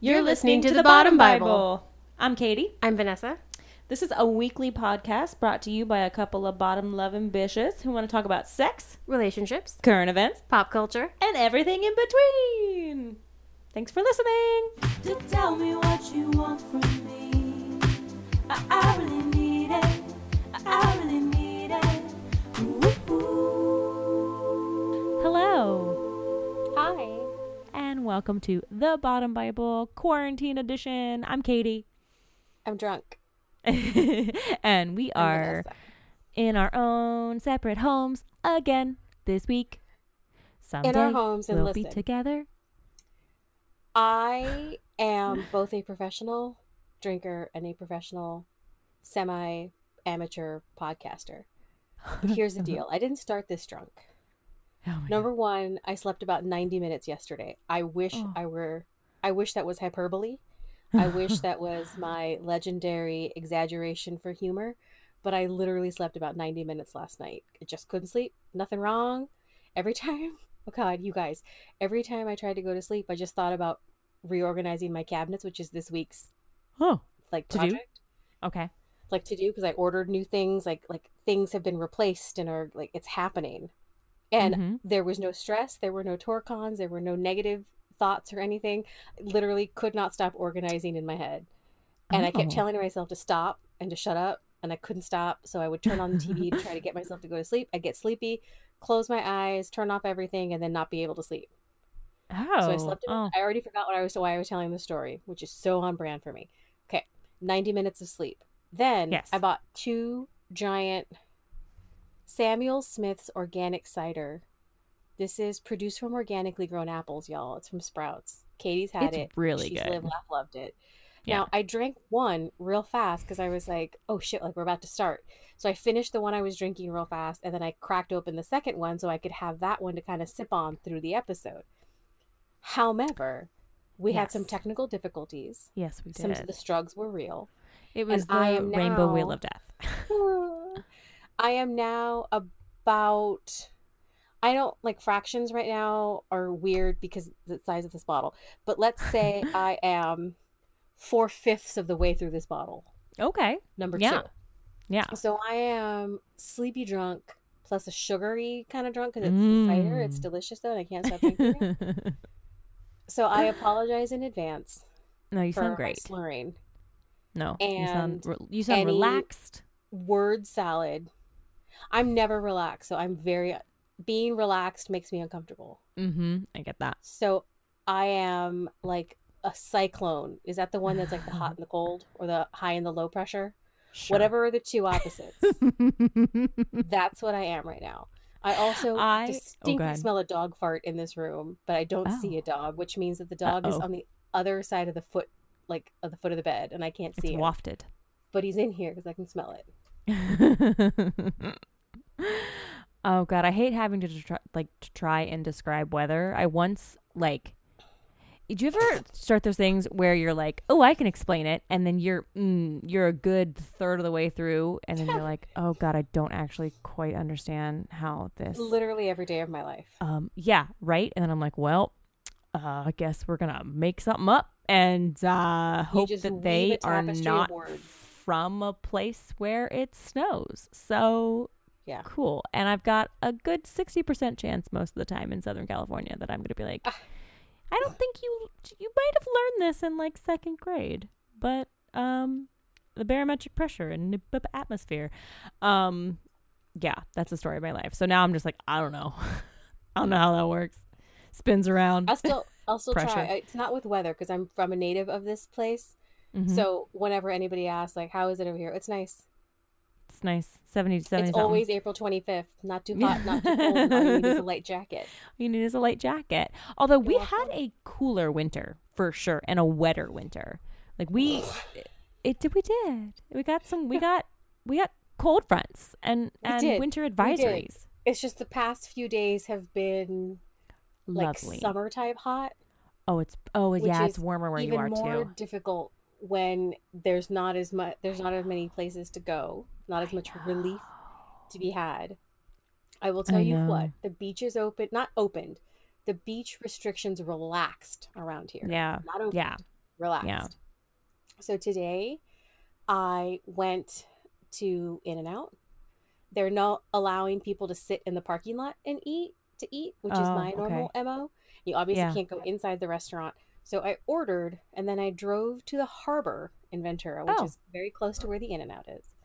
You're listening to The Bottom Bible. I'm Katie. I'm Vanessa. This is a weekly podcast brought to you by a couple of bottom loving bitches who want to talk about sex, Relationships, current events, pop culture. and everything in between. Thanks for listening. Welcome to The Bottom Bible Quarantine Edition. I'm Katie. I'm drunk. and we are in our own separate homes again this week. Someday in our homes, and we'll be together. I am both a professional drinker and a professional semi amateur podcaster. But here's the deal I didn't start this drunk. Oh Number one, I slept about 90 minutes yesterday. I wish Oh. I were, I wish that was hyperbole. I wish that was my legendary exaggeration for humor, but I literally slept about 90 minutes last night. I just couldn't sleep. Nothing wrong. Every time, oh God, you guys, every time I tried to go to sleep, I just thought about reorganizing my cabinets, which is this week's Oh, like To do? project. okay. Like to do because I ordered new things, like like things have been replaced and are like it's happening. And Mhm. there was no stress, there were no torcons, there were no negative thoughts or anything. Literally could not stop organizing in my head. And I kept Oh. telling myself to stop and to shut up, and I couldn't stop. So I would turn on the TV to try to get myself to go to sleep. I get sleepy, close my eyes, turn off everything, and then not be able to sleep. Oh, So I slept. In, oh. I already forgot what I was why I was telling the story, which is so on brand for me. Okay, ninety minutes of sleep. Then Yes. I bought two giant Samuel Smith's organic cider. This is produced from organically grown apples, y'all. It's from Sprouts. Katie's had It's it. really She's good. lived, loved it. Yeah. Now I drank one real fast because I was like, "Oh shit!" Like we're about to start. So I finished the one I was drinking real fast, and then I cracked open the second one so I could have that one to kind of sip on through the episode. However, we had some technical difficulties. yes, we did. Some of the strugs were real. it was the I am Rainbow Wheel of Death. I am now about. I don't like fractions right now are weird because the size of this bottle. But let's say I am four fifths of the way through this bottle. okay. Number Yeah. two. Yeah. So I am sleepy drunk plus a sugary kind of drunk because it's cider. It's Mm. delicious though, and I can't stop drinking it. So I apologize in advance no, you sound great. slurring. No, you sound re- you sound relaxed. Word salad. I'm never relaxed, so I'm very. Being relaxed makes me uncomfortable. Mm-hmm. I get that. So I am like a cyclone. Is that the one that's like the hot and the cold, or the high and the low pressure? Sure. Whatever are the two opposites. That's what I am right now. I also I- oh, distinctly God. smell a dog fart in this room, but I don't see Oh. a dog, which means that the dog is Uh-oh. on the other side of the foot, like of the foot of the bed, and I can't it's see him. wafted. But he's in here because I can smell it. Oh god, I hate having to try, like to try and describe weather. I once like did you ever start those things where you're like, "Oh, I can explain it," and then you're mm, you're a good third of the way through, and then you're like, "Oh God, I don't actually quite understand how this." Literally every day of my life. Um, yeah, right. And then I'm like, "Well, uh, I guess we're gonna make something up and uh, hope that they are not. From a place where it snows." So Yeah. cool. And I've got a good 60% chance most of the time in Southern California that I'm going to be like, Ah. I don't think you you might have learned this in like second grade, but um the barometric pressure and the atmosphere. Um yeah, that's the story of my life. So now I'm just like, I don't know. I don't know how that works. Spins around. I'll still, I'll still try. It's not with weather because I'm from a native of this place. Mhm. So whenever anybody asks, like, "How is it over here?" It's nice. it's nice. 70 70 it's always April 25th. Not too hot, not too cold. All you need is a light jacket. you need is a light jacket. Although we had a cooler winter for sure and a wetter winter. Like we it did we did. We got some we got we got cold fronts and and winter advisories. It's just the past few days have been like Lovely. summer type hot. Oh, it's oh yeah, it's warmer where you even are more too. difficult when there's not as much there's not as many places to go not as much relief to be had i will tell I you know. what the beach is open not opened the beach restrictions relaxed around here Yeah. not open Yeah. relaxed. So today I went to In and Out. They're not allowing people to sit in the parking lot and eat to eat, which is Oh, my normal MO. You obviously Yeah. can't go inside the restaurant. So I ordered and then I drove to the harbor in Ventura, which Oh. is very close to where the In and Out is.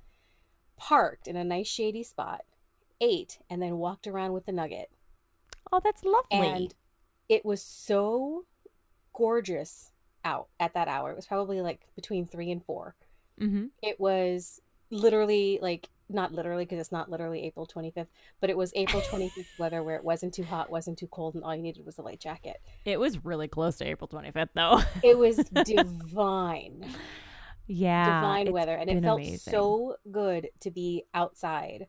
Parked in a nice shady spot, ate, and then walked around with the nugget. Oh, that's lovely. And it was so gorgeous out at that hour. It was probably like between three and four. mm-hmm. It was literally like not literally because it's not literally April 25th, but it was April 25th weather where it wasn't too hot, wasn't too cold, and all you needed was a light jacket. It was really close to April 25th, though. It was divine, yeah. divine weather, and it felt amazing. so good to be outside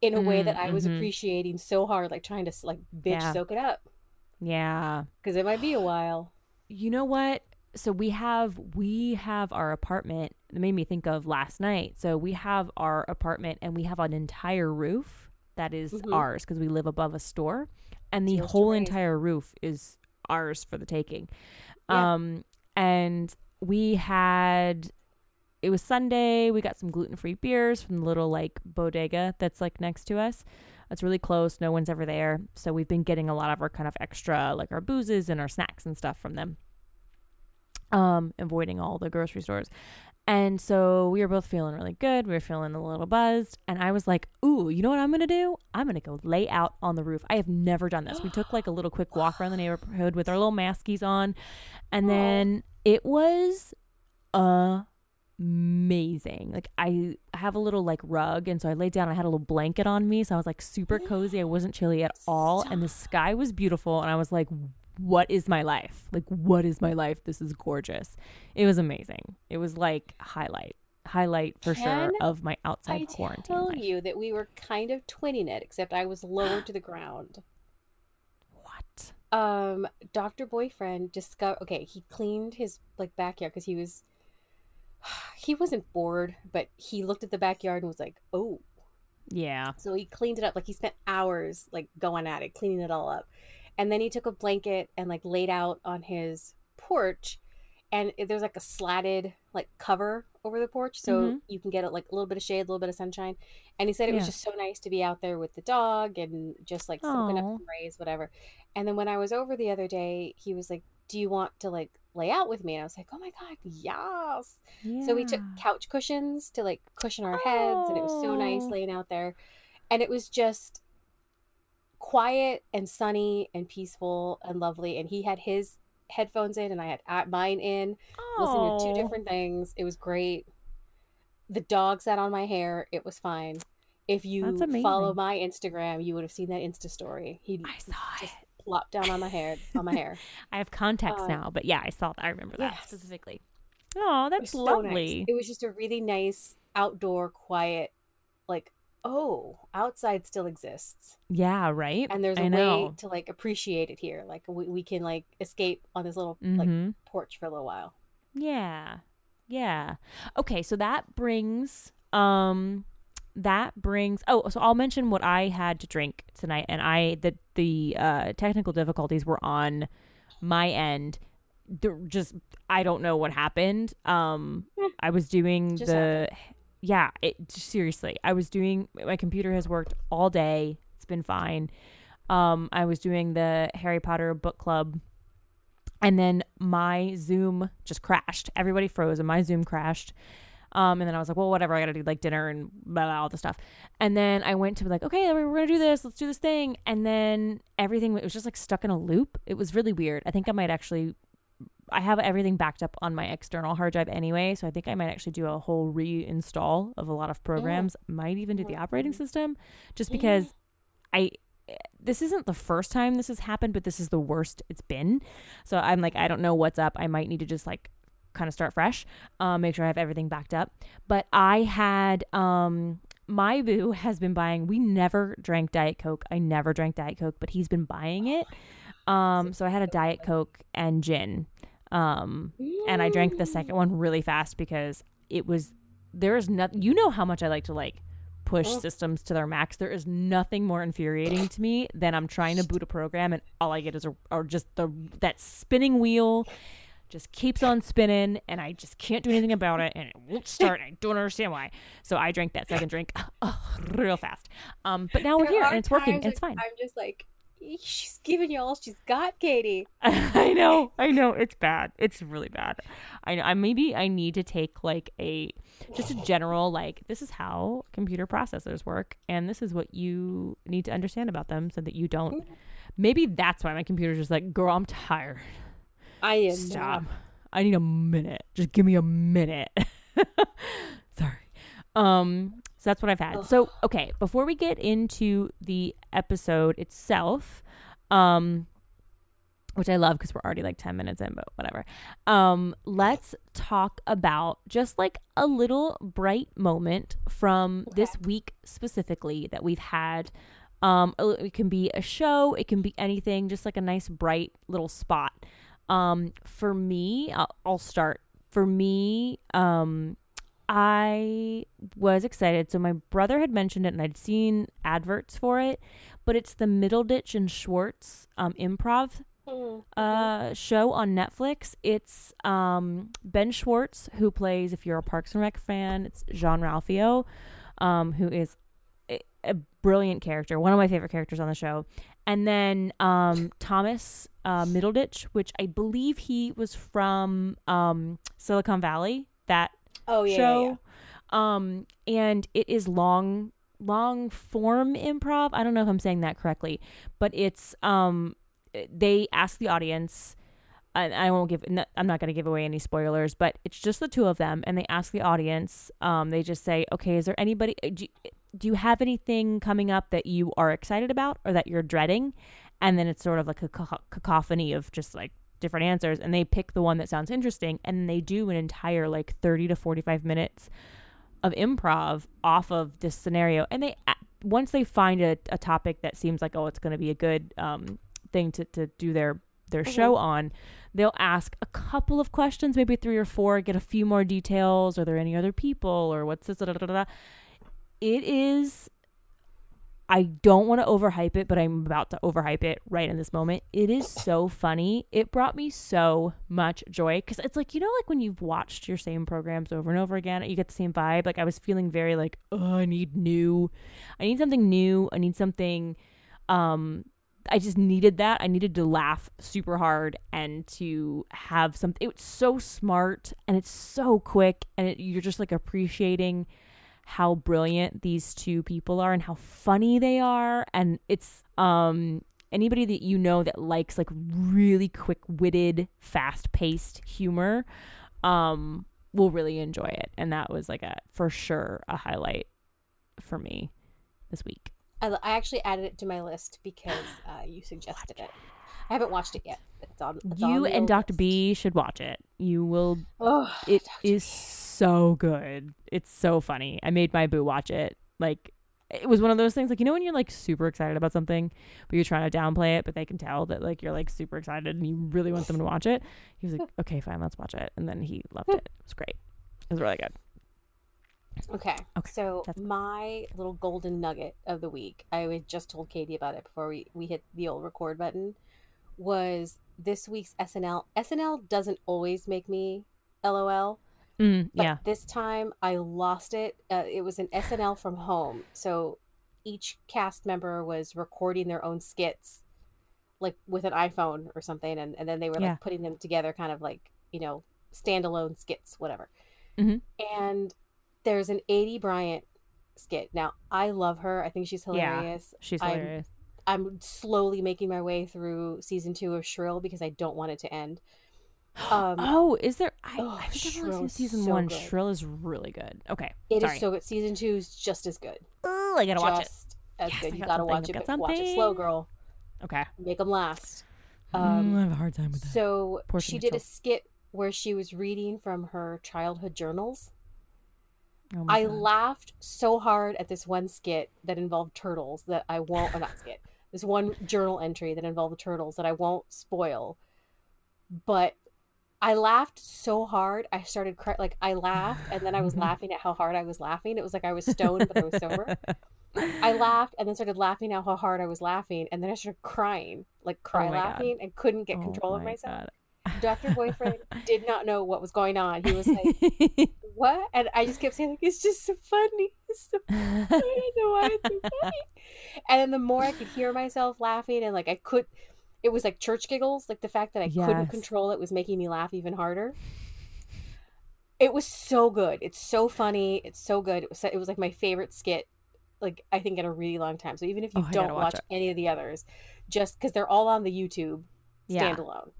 in a way Mm, that I was mhm. appreciating so hard, like trying to like bitch Yeah. soak it up Yeah. because it might be a while. You know what? So we have we have our apartment. It made me think of last night. So we have our apartment and we have an entire roof that is Mhm. ours because we live above a store, and the to whole entire roof is ours for the taking. Yeah. Um, and we had it was Sunday. We got some gluten free beers from the little like bodega that's like next to us. It's really close. No one's ever there. So we've been getting a lot of our kind of extra like our boozes and our snacks and stuff from them. Um, avoiding all the grocery stores. And so we were both feeling really good. We were feeling a little buzzed. And I was like, ooh, you know what I'm going to do? I'm going to go lay out on the roof. I have never done this. We took like a little quick walk around the neighborhood with our little maskies on. And then it was amazing. Like I have a little like rug. And so I laid down. I had a little blanket on me. So I was like super cozy. I wasn't chilly at all. And the sky was beautiful. And I was like, what is my life? Like, what is my life? This is gorgeous. It was amazing. It was like highlight, highlight for sure of my outside quarantine. I quarantine tell life. you that we were kind of twinning it, except I was lower to the ground. What? Um, Doctor Boyfriend discovered. Okay, he cleaned his like backyard because he was. He wasn't bored, but he looked at the backyard and was like, "Oh." Yeah. So he cleaned it up. Like he spent hours like going at it, cleaning it all up, and then he took a blanket and like laid out on his porch, and there's like a slatted like cover over the porch, so Mhm. you can get it like a little bit of shade, a little bit of sunshine. And he said it was just so nice to be out there with the dog and just like soaking up rays, whatever. And then when I was over the other day, he was like, "Do you want to like lay out with me?" And I was like, "Oh my god, yes!" So we took couch cushions to like cushion our heads, and it was so nice laying out there. And it was just quiet and sunny and peaceful and lovely. And he had his headphones in, and I had mine in, listening to two different things. It was great. The dog sat on my hair. It was fine. If you follow my Instagram, you would have seen that Insta story. He I saw just it. plopped down on my hair. On my hair. I have context Um, now, but yeah, I saw that. I remember that yes. specifically. Oh, It that's so lovely. nice. It was just a really nice outdoor, quiet, like, oh, outside still exists. Yeah, right. And there's a I way know. to like appreciate it here. Like we, we can like escape on this little like Mhm. porch for a little while. Yeah. Yeah. Okay, so that brings um that brings oh so I'll mention what I had to drink tonight and I the the uh technical difficulties were on my end. Just I don't know what happened. Um Eh, I was doing just the yeah, it seriously. I was doing my computer has worked all day. It's been fine. Um I was doing the Harry Potter book club and then my Zoom just crashed. Everybody froze, and my Zoom crashed. Um, and then I was like, well, whatever. I got to do like dinner and blah, blah, all the stuff. And then I went to like, okay, we're gonna do this. Let's do this thing. And then everything it was just like stuck in a loop. It was really weird. I think I might actually. I have everything backed up on my external hard drive anyway, so I think I might actually do a whole reinstall of a lot of programs. Might even do the operating system, just because I this isn't the first time this has happened, but this is the worst it's been. So I'm like, I don't know what's up. I might need to just like kind of start fresh, um, make sure I have everything backed up. But I had um my boo has been buying. We never drank Diet Coke. I never drank Diet Coke, but he's been buying it. Um, so I had a Diet Coke and gin. Um, and I drank the second one really fast because it was there is nothing. You know how much I like to like push Mm. systems to their max. There is nothing more infuriating to me than I'm trying to boot a program and all I get is a, or just the that spinning wheel just keeps on spinning and I just can't do anything about it and it won't start and I don't understand why. So I drank that second drink real fast. Um, but now we're There here and it's working and it's fine. I'm just like, she's giving you all she's got, Katie. I know, I know, it's bad. It's really bad. I know. I maybe I need to take like a just a general like this is how computer processors work, and this is what you need to understand about them, so that you don't. Maybe that's why my computer's just like, girl, I'm tired. I am Stop. not. I need a minute. Just give me a minute. Sorry. Um. So that's what I've had. So okay, before we get into the episode itself, um, which I love because we're already like 10 minutes in, but whatever. Um, let's talk about just like a little bright moment from this week specifically that we've had. Um, it can be a show, it can be anything, just like a nice bright little spot. Um, for me, I'll, I'll start. For me, um, I was excited. So my brother had mentioned it, and I'd seen adverts for it. But it's the Middleditch and Schwartz um, improv Mm. uh, show on Netflix. It's um, Ben Schwartz who plays. If you're a Parks and Rec fan, it's Jean Ralphio, um, who is a, a brilliant character, one of my favorite characters on the show. And then um, Thomas uh, Middleditch, which I believe he was from um, Silicon Valley. That Oh yeah, yeah, show. Um, and it is long, long form improv. I don't know if I'm saying that correctly, but it's um, they ask the audience. I won't give. no- I'm not going to give away any spoilers, but it's just the two of them, and they ask the audience. Um, they just say, "Okay, is there anybody? Do you, do you have anything coming up that you are excited about or that you're dreading?" And then it's sort of like a cacophony of just like different answers, and they pick the one that sounds interesting, and they do an entire like 30 to 45 minutes of improv off of this scenario and they once they find a, a topic that seems like oh it's going to be a good um, thing to, to do their their show on they'll ask a couple of questions maybe three or four get a few more details are there any other people or what's this da, da, da. it is I don't want to overhype it, but I'm about to overhype it right in this moment. It is so funny. It brought me so much joy because it's like, you know, like when you've watched your same programs over and over again, you get the same vibe. Like I was feeling very like, oh, I need new, I need something new. I need something, um, I just needed that. I needed to laugh super hard and to have something. It's so smart and it's so quick, and it, you're just like appreciating how brilliant these two people are and how funny they are. And it's um anybody that you know that likes like really quick-witted fast-paced humor um will really enjoy it. And that was like a for sure a highlight for me this week. I, I actually added it to my list because uh, you suggested it. I haven't watched it yet. It's on. It's you the and Dr. list. B should watch it you will Oh, It Dr. is so good. It's so funny. I made my boo watch it. Like it was one of those things like you know when you're like super excited about something but you're trying to downplay it but they can tell that like you're like super excited and you really want them to watch it. He was like, "Okay, fine, let's watch it." And then he loved hmm. it. It was great. It was really good. Okay. Okay, So that's- my little golden nugget of the week, I had just told Katie about it before we, we hit the old record button, was this week's SNL. SNL doesn't always make me LOL, Mm, but yeah. this time I lost it. Uh, it was an SNL from home. So each cast member was recording their own skits, like with an iPhone or something, and, and then they were Yeah. like putting them together, kind of like, you know, standalone skits, whatever. Mhm. And there's an Aidy Bryant skit. Now, I love her. I think she's Yeah. hilarious. She's hilarious. I'm slowly making my way through season two of Shrill because I don't want it to end. Um, oh, is there I, oh, I think I've only seen season so 1. good. Shrill is really good. Okay. It is sorry. so good. Season two is just as good. Ooh, I got to watch it. as Yes, good. You got gotta watch it, got watch it slow, girl. Okay. Make them last. Mm, Um, I have a hard time with that. so Poor she did a skit where she was reading from her childhood journals. Oh I God. laughed so hard at this one skit that involved turtles that I won't, or not skit, this one journal entry that involved the turtles that I won't spoil. But I laughed so hard, I started crying. Like, I laughed, and then I was laughing at how hard I was laughing. It was like I was stoned, but I was sober. I laughed and then started laughing at how hard I was laughing, and then I started crying, like oh cry Oh my God. laughing, and couldn't get Oh control of my myself. God. Dr. Boyfriend did not know what was going on. He was like, "What?" And I just kept saying, like, "It's just so funny. It's so I don't know why it's so funny." And then the more I could hear myself laughing, and like I could, it was like church giggles. Like the fact that I couldn't control it was making me laugh even harder. It was so good. It's so funny. It's so good. It was, it was like my favorite skit, like I think in a really long time. So even if you Oh, don't watch watch any of the others, just because they're all on the YouTube standalone.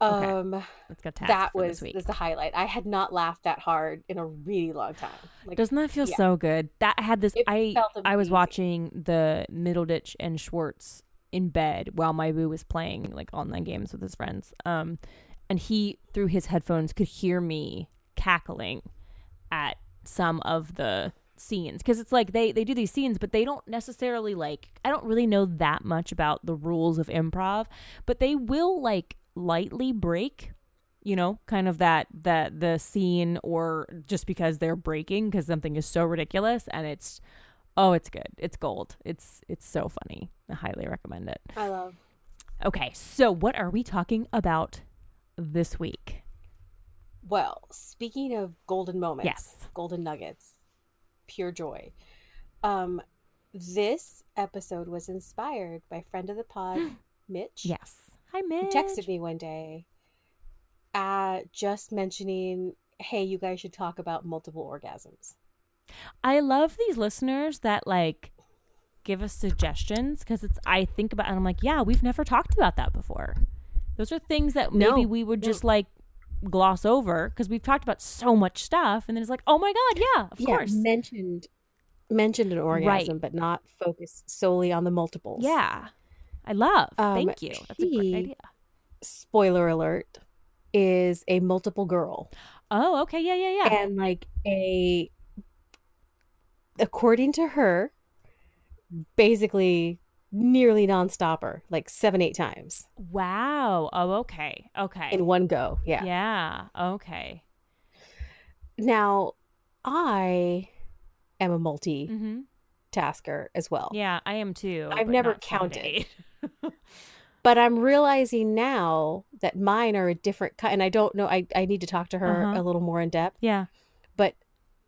Okay. Um, Let's go that was this was the highlight. I had not laughed that hard in a really long time. Like Doesn't that feel yeah. so good? That I had this. It I felt I was watching the Middleditch and Schwartz in bed while my boo was playing like online games with his friends. Um, and he through his headphones could hear me cackling at some of the scenes because it's like they they do these scenes but they don't necessarily like i don't really know that much about the rules of improv but they will like lightly break you know kind of that that the scene or just because they're breaking because something is so ridiculous and it's oh it's good it's gold it's it's so funny i highly recommend it I love. okay so what are we talking about this week Well, speaking of golden moments, Yes. golden nuggets, pure joy. Um, this episode was inspired by friend of the pod, Mitch. yes hi who Mitch. texted me one day, uh, just mentioning, "Hey, you guys should talk about multiple orgasms." I love these listeners that like give us suggestions because it's I think about and I'm like, yeah, we've never talked about that before. Those are things that maybe No, we would no. just like gloss over because we've talked about so much stuff, and then it's like, oh my god, yeah, of course, mentioned mentioned an orgasm, but not focused solely on the multiples. yeah. I love. Um, Thank you. That's a great idea. Spoiler alert: is a multiple girl. Oh, okay, yeah, yeah, yeah. and like a according to her basically nearly non-stopper like seven eight times wow. Oh, okay, okay. in one go yeah, yeah. Okay. now i am a multi-tasker Mm-hmm. as well Yeah, I am too. I've never not seven to counted. But i'm realizing now that mine are a different kind and i don't know i, I need to talk to her Uh-huh. a little more in depth yeah. but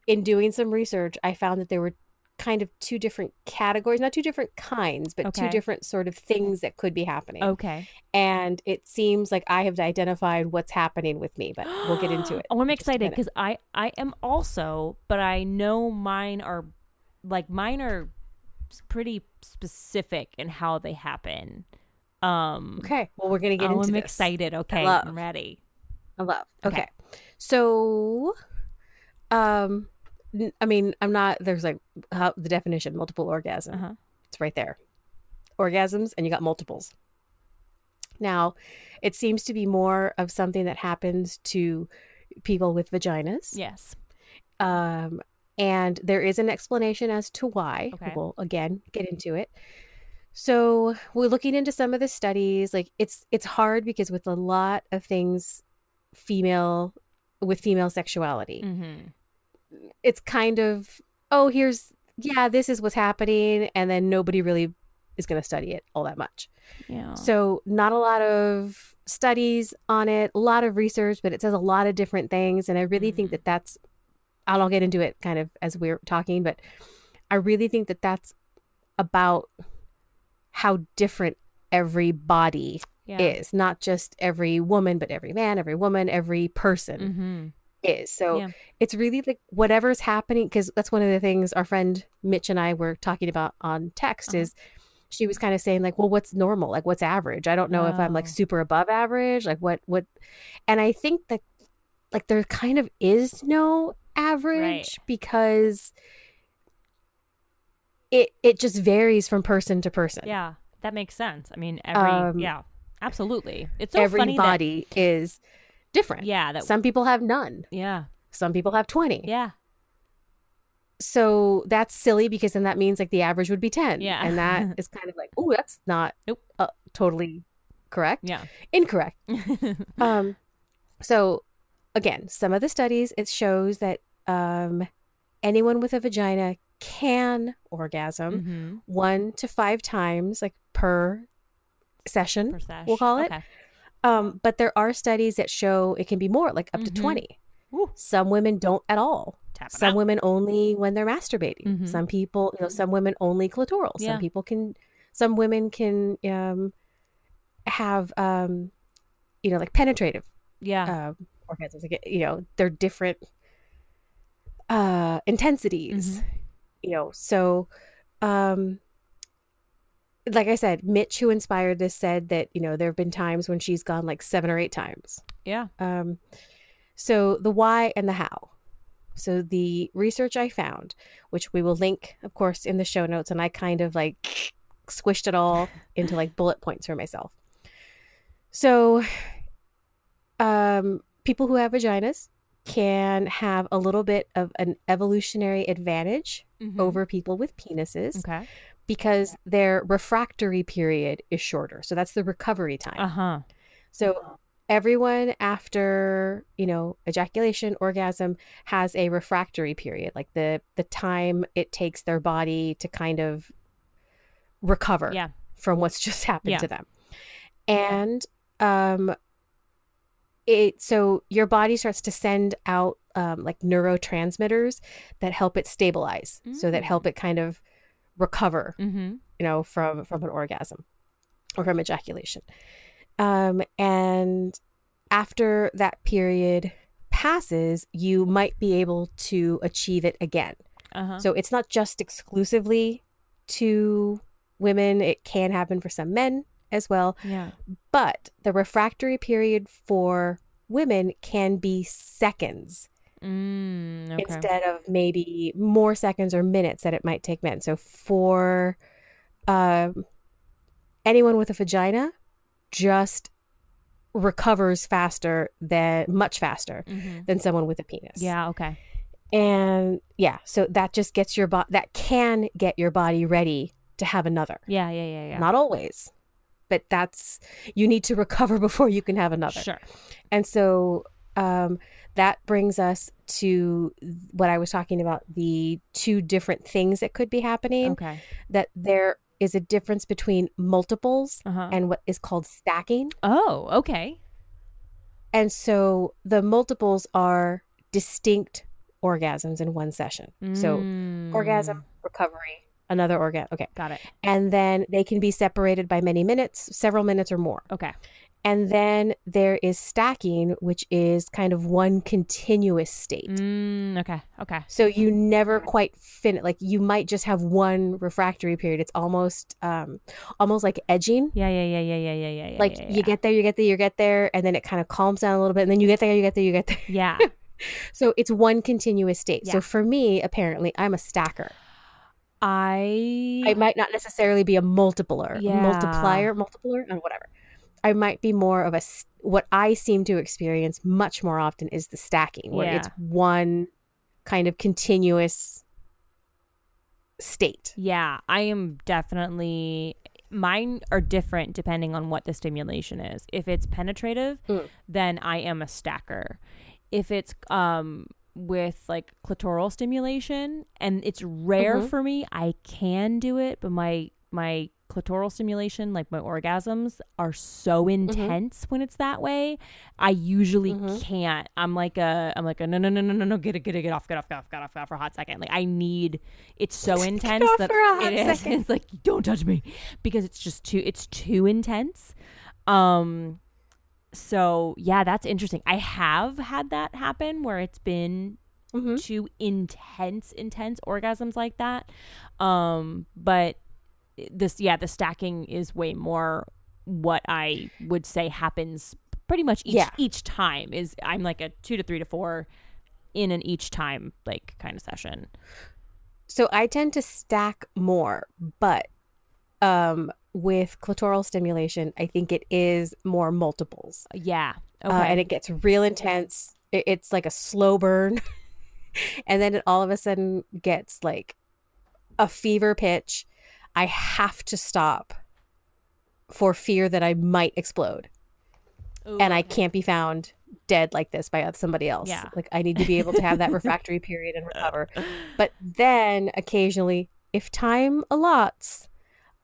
in doing some research i found that there were kind of two different categories not two different kinds but two different sort of things that could be happening Okay. and it seems like i have identified what's happening with me but we'll get into it Oh, I'm in just a excited because I I am also, but I know mine are like mine are pretty specific in how they happen. Um, okay well we're gonna get oh, into I'm this. excited. Okay. I'm ready. i love Okay. okay so um I mean i'm not there's like how the definition multiple orgasm Uh-huh. It's right there. Orgasms, and you got multiples. Now, it seems to be more of something that happens to people with vaginas. Yes. Um, and there is an explanation as to why. Okay. We'll again get into it. So we're looking into some of the studies. Like it's it's hard because with a lot of things, female with female sexuality, Mm-hmm. it's kind of oh here's yeah this is what's happening and then nobody really is going to study it all that much Yeah. so not a lot of studies on it a lot of research but it says a lot of different things and i really think Mm. that that's i'll get into it kind of as we're talking but i really think that that's about how different every body yeah. is not just every woman but every man every woman every person Mm-hmm. is. So Yeah. it's really like whatever's happening because that's one of the things our friend Mitch and I were talking about on text Uh-huh. is she was kind of saying like, well, what's normal? Like what's average? I don't know if I'm like Oh. super above average, like what what and I think that like there kind of is no average because it it just varies from person to person. Yeah. That makes sense. I mean, every Um, yeah, absolutely. It's so Every funny that is different. yeah that Some people have none. yeah Some people have 20. yeah so that's silly because then that means like the average would be 10 Yeah. and that is kind of like oh that's not Nope. uh, totally correct yeah. incorrect um so again some of the studies it shows that um anyone with a vagina can orgasm mm-hmm. one to five times like per session Per sesh. we'll call it. Okay. Um, but there are studies that show it can be more, like up to Mhm. 20. Woo. Some women don't at all. Some out. women only when they're masturbating. Mhm. Some people, you know, some women only clitoral. Yeah. Some people can, some women can um, have, um, you know, like penetrative Yeah. um, orgasms. Like, you know, they're different uh, intensities. Mhm. You know, so um, like I said, Mitch, who inspired this, said that you know there have been times when she's gone like seven or eight times. yeah. Um, so the why and the how. So the research I found, which we will link, of course, in the show notes, and I kind of like squished it all into like bullet points for myself. So, um, people who have vaginas can have a little bit of an evolutionary advantage Mhm. over people with penises Okay. because their refractory period is shorter. So that's the recovery time. Uh huh. So everyone after, you know, ejaculation, orgasm has a refractory period, like the the time it takes their body to kind of recover Yeah. from what's just happened Yeah. to them. And um it so your body starts to send out um, like neurotransmitters that help it stabilize so that Mm. help it kind of recover Mm-hmm. you know from from an orgasm or from ejaculation um and after that period passes you might be able to achieve it again Uh huh. so it's not just exclusively to women it can happen for some men as well yeah. but the refractory period for women can be seconds Mm, okay. instead of maybe more seconds or minutes that it might take men. So for um, anyone with a vagina, just recovers faster than much faster Mhm. than someone with a penis. Yeah. Okay. and yeah, so that just gets your body that can get your body ready to have another. Yeah. Yeah. Yeah. Yeah. Not always, but that's you need to recover before you can have another. Sure. And so um, that brings us to what I was talking about the two different things that could be happening. Okay. That there is a difference between multiples Uh huh. and what is called stacking. Oh. Okay. And so the multiples are distinct orgasms in one session. So Mm, orgasm, recovery, another orgasm. Okay. Got it. And then they can be separated by many minutes, several minutes or more. Okay. And then there is stacking, which is kind of one continuous state. Mm, okay. Okay. So you never quite finish. Like you might just have one refractory period. It's almost, um, almost like edging. Yeah. Yeah. Yeah. Yeah. Yeah. Yeah. Yeah. yeah, Like yeah, you get there, you get there, you get there, and then it kind of calms down a little bit, and then you get there, you get there, you get there. Yeah. So it's one continuous state. Yeah. So for me, apparently, I'm a stacker. I. I might not necessarily be a multipler, Yeah. multiplier, multipler, and whatever. I might be more of a what I seem to experience much more often is the stacking, where it's one kind of continuous state. Yeah, I am definitely. Mine are different depending on what the stimulation is. If it's penetrative, Mm. then I am a stacker. If it's um with like clitoral stimulation and it's rare Mhm. for me, I can do it, but my my clitoral stimulation, like my orgasms are so intense when it's that way. I usually Mhm. can't. I'm like a I'm like a no no no no no no get it get it get off get off get off get off get off for a hot second. Like I need it's so intense that for a hot it is. second. It's like don't touch me because it's just too it's too intense. Um so yeah, that's interesting. I have had that happen where it's been Mm-hmm. two intense intense orgasms like that um but this yeah the stacking is way more what i would say happens pretty much each Yeah. each time is i'm like a 2 to 3 to 4 in an each time like kind of session So I tend to stack more, but um, with clitoral stimulation, I think it is more multiples. yeah okay uh, and it gets real intense. It, it's like a slow burn, and then it all of a sudden gets like a fever pitch. I have to stop for fear that I might explode, Ooh, and I okay. can't be found dead like this by somebody else. Yeah. Like I need to be able to have that refractory period and recover. But then occasionally, if time allots,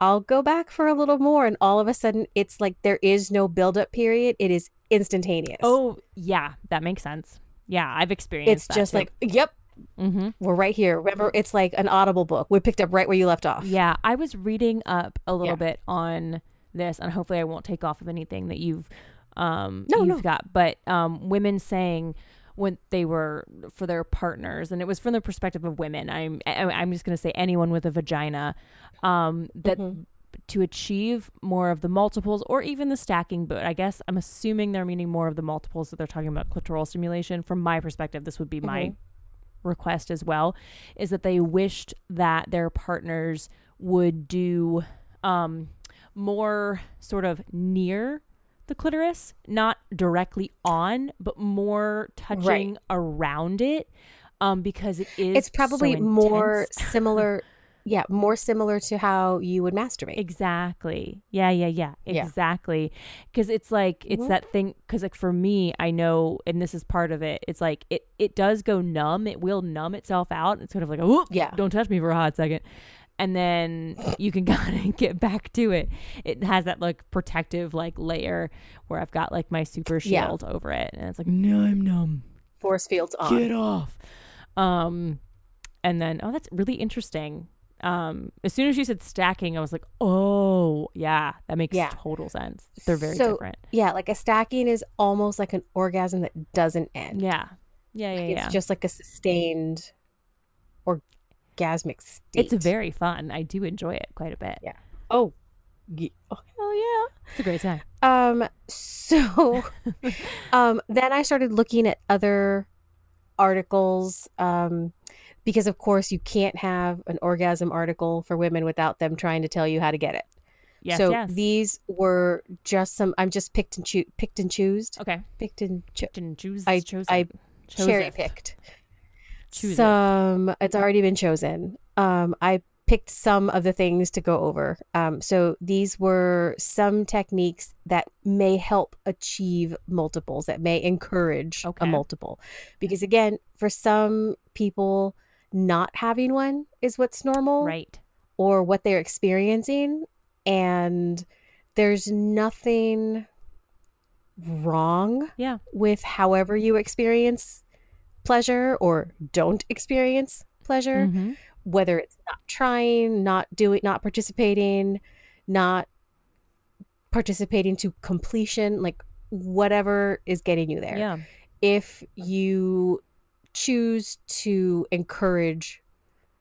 I'll go back for a little more, and all of a sudden, it's like there is no buildup period. It is instantaneous. Oh, yeah, that makes sense. Yeah, I've experienced it's just too. like, yep, Mhm. we're right here. Remember, it's like an audible book. We picked up right where you left off. Yeah, I was reading up a little Yeah. bit on this, and hopefully I won't take off of anything that you've um No, you've no. got. But um, women saying when they were for their partners, and it was from the perspective of women. I'm I'm just gonna say anyone with a vagina, um, that Mhm. to achieve more of the multiples or even the stacking. But I guess I'm assuming they're meaning more of the multiples that they're talking about clitoral stimulation. From my perspective, this would be my Mhm. request as well is that they wished that their partners would do um, more sort of near the clitoris, not directly on, but more touching around it. Um, because it is It's probably so more similar. Yeah, more similar to how you would masturbate. Exactly. Yeah, yeah, yeah. Yeah. Exactly. Because it's like it's Mhm. that thing. Because like for me, I know, and this is part of it. It's like it it does go numb. It will numb itself out. It's sort of like, oh, Yeah. don't touch me for a hot second, and then you can kind of get back to it. It has that like protective like layer where I've got like my super Yeah. shield over it, and it's like, no, I'm numb. Force fields on. Get off. Um, and then oh, that's really interesting. Um, as soon as you said stacking, I was like, oh yeah, that makes Yeah. total sense. They're very So, different. Yeah, like a stacking is almost like an orgasm that doesn't end. Yeah, yeah, yeah, It's yeah. just like a sustained orgasmic state. it's very fun. I do enjoy it quite a bit. Yeah. oh, ye- oh hell yeah. It's a great time. Um so um then I started looking at other articles um because of course you can't have an orgasm article for women without them trying to tell you how to get it. Yes, so yes. these were just some I'm just picked and choo- picked and choosed. okay. Picked and cho- Didn't choose. I- chose I. Chose cherry picked. Choose it. some it's already been chosen. Um, I picked some of the things to go over. Um, so these were some techniques that may help achieve multiples, that may encourage Okay. a multiple. Because again, for some people, not having one is what's normal Right. or what they're experiencing. And there's nothing wrong Yeah. with however you experience pleasure or don't experience pleasure, Mhm. whether it's not trying, not doing, not participating, not participating to completion, like whatever is getting you there. Yeah. If you choose to encourage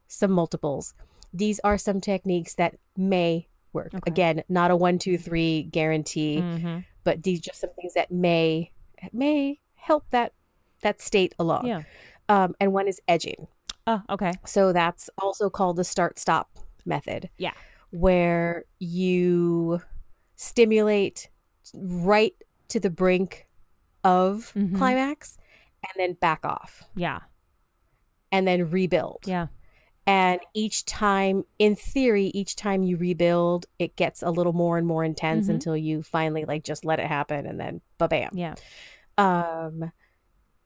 some multiples, these are some techniques that may work. Okay. Again, not a one, two, three guarantee hmm but these just some things that may may help that that state along. Yeah. Um, and one is edging. Oh, okay. So that's also called the start stop method. Yeah. Where you stimulate right to the brink of Mhm. climax and then back off Yeah. and then rebuild. Yeah. And each time, in theory, each time you rebuild, it gets a little more and more intense Mhm. until you finally like just let it happen and then ba bam. Yeah. um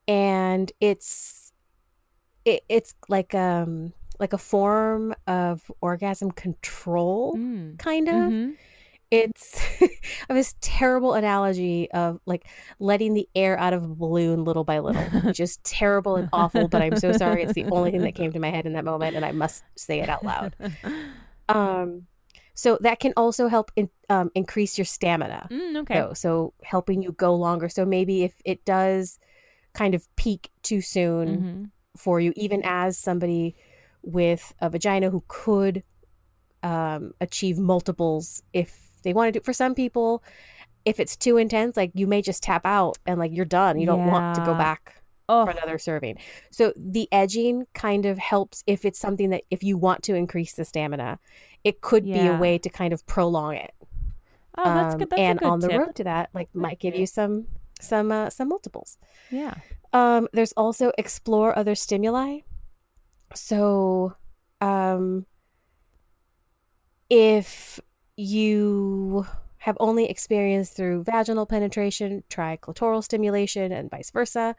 and it's it, it's like um like a form of orgasm control Mm. kind of Mhm. it's of this terrible analogy of like letting the air out of a balloon little by little just terrible and awful but i'm so sorry it's the only thing that came to my head in that moment and i must say it out loud um so that can also help in, um, increase your stamina Mm, okay. though, so helping you go longer. So maybe if it does kind of peak too soon Mhm. for you, even as somebody with a vagina who could um, achieve multiples if they wanted to. Do. For some people, if it's too intense, like you may just tap out and like you're done. You don't want to go back Oh, for another serving. So the edging kind of helps if it's something that if you want to increase the stamina, it could be a way to kind of prolong it oh, that's um, good. That's and a good on the tip. road to that like might give you some some uh, some multiples Yeah. um there's also explore other stimuli so um if you have only experienced through vaginal penetration try clitoral stimulation and vice versa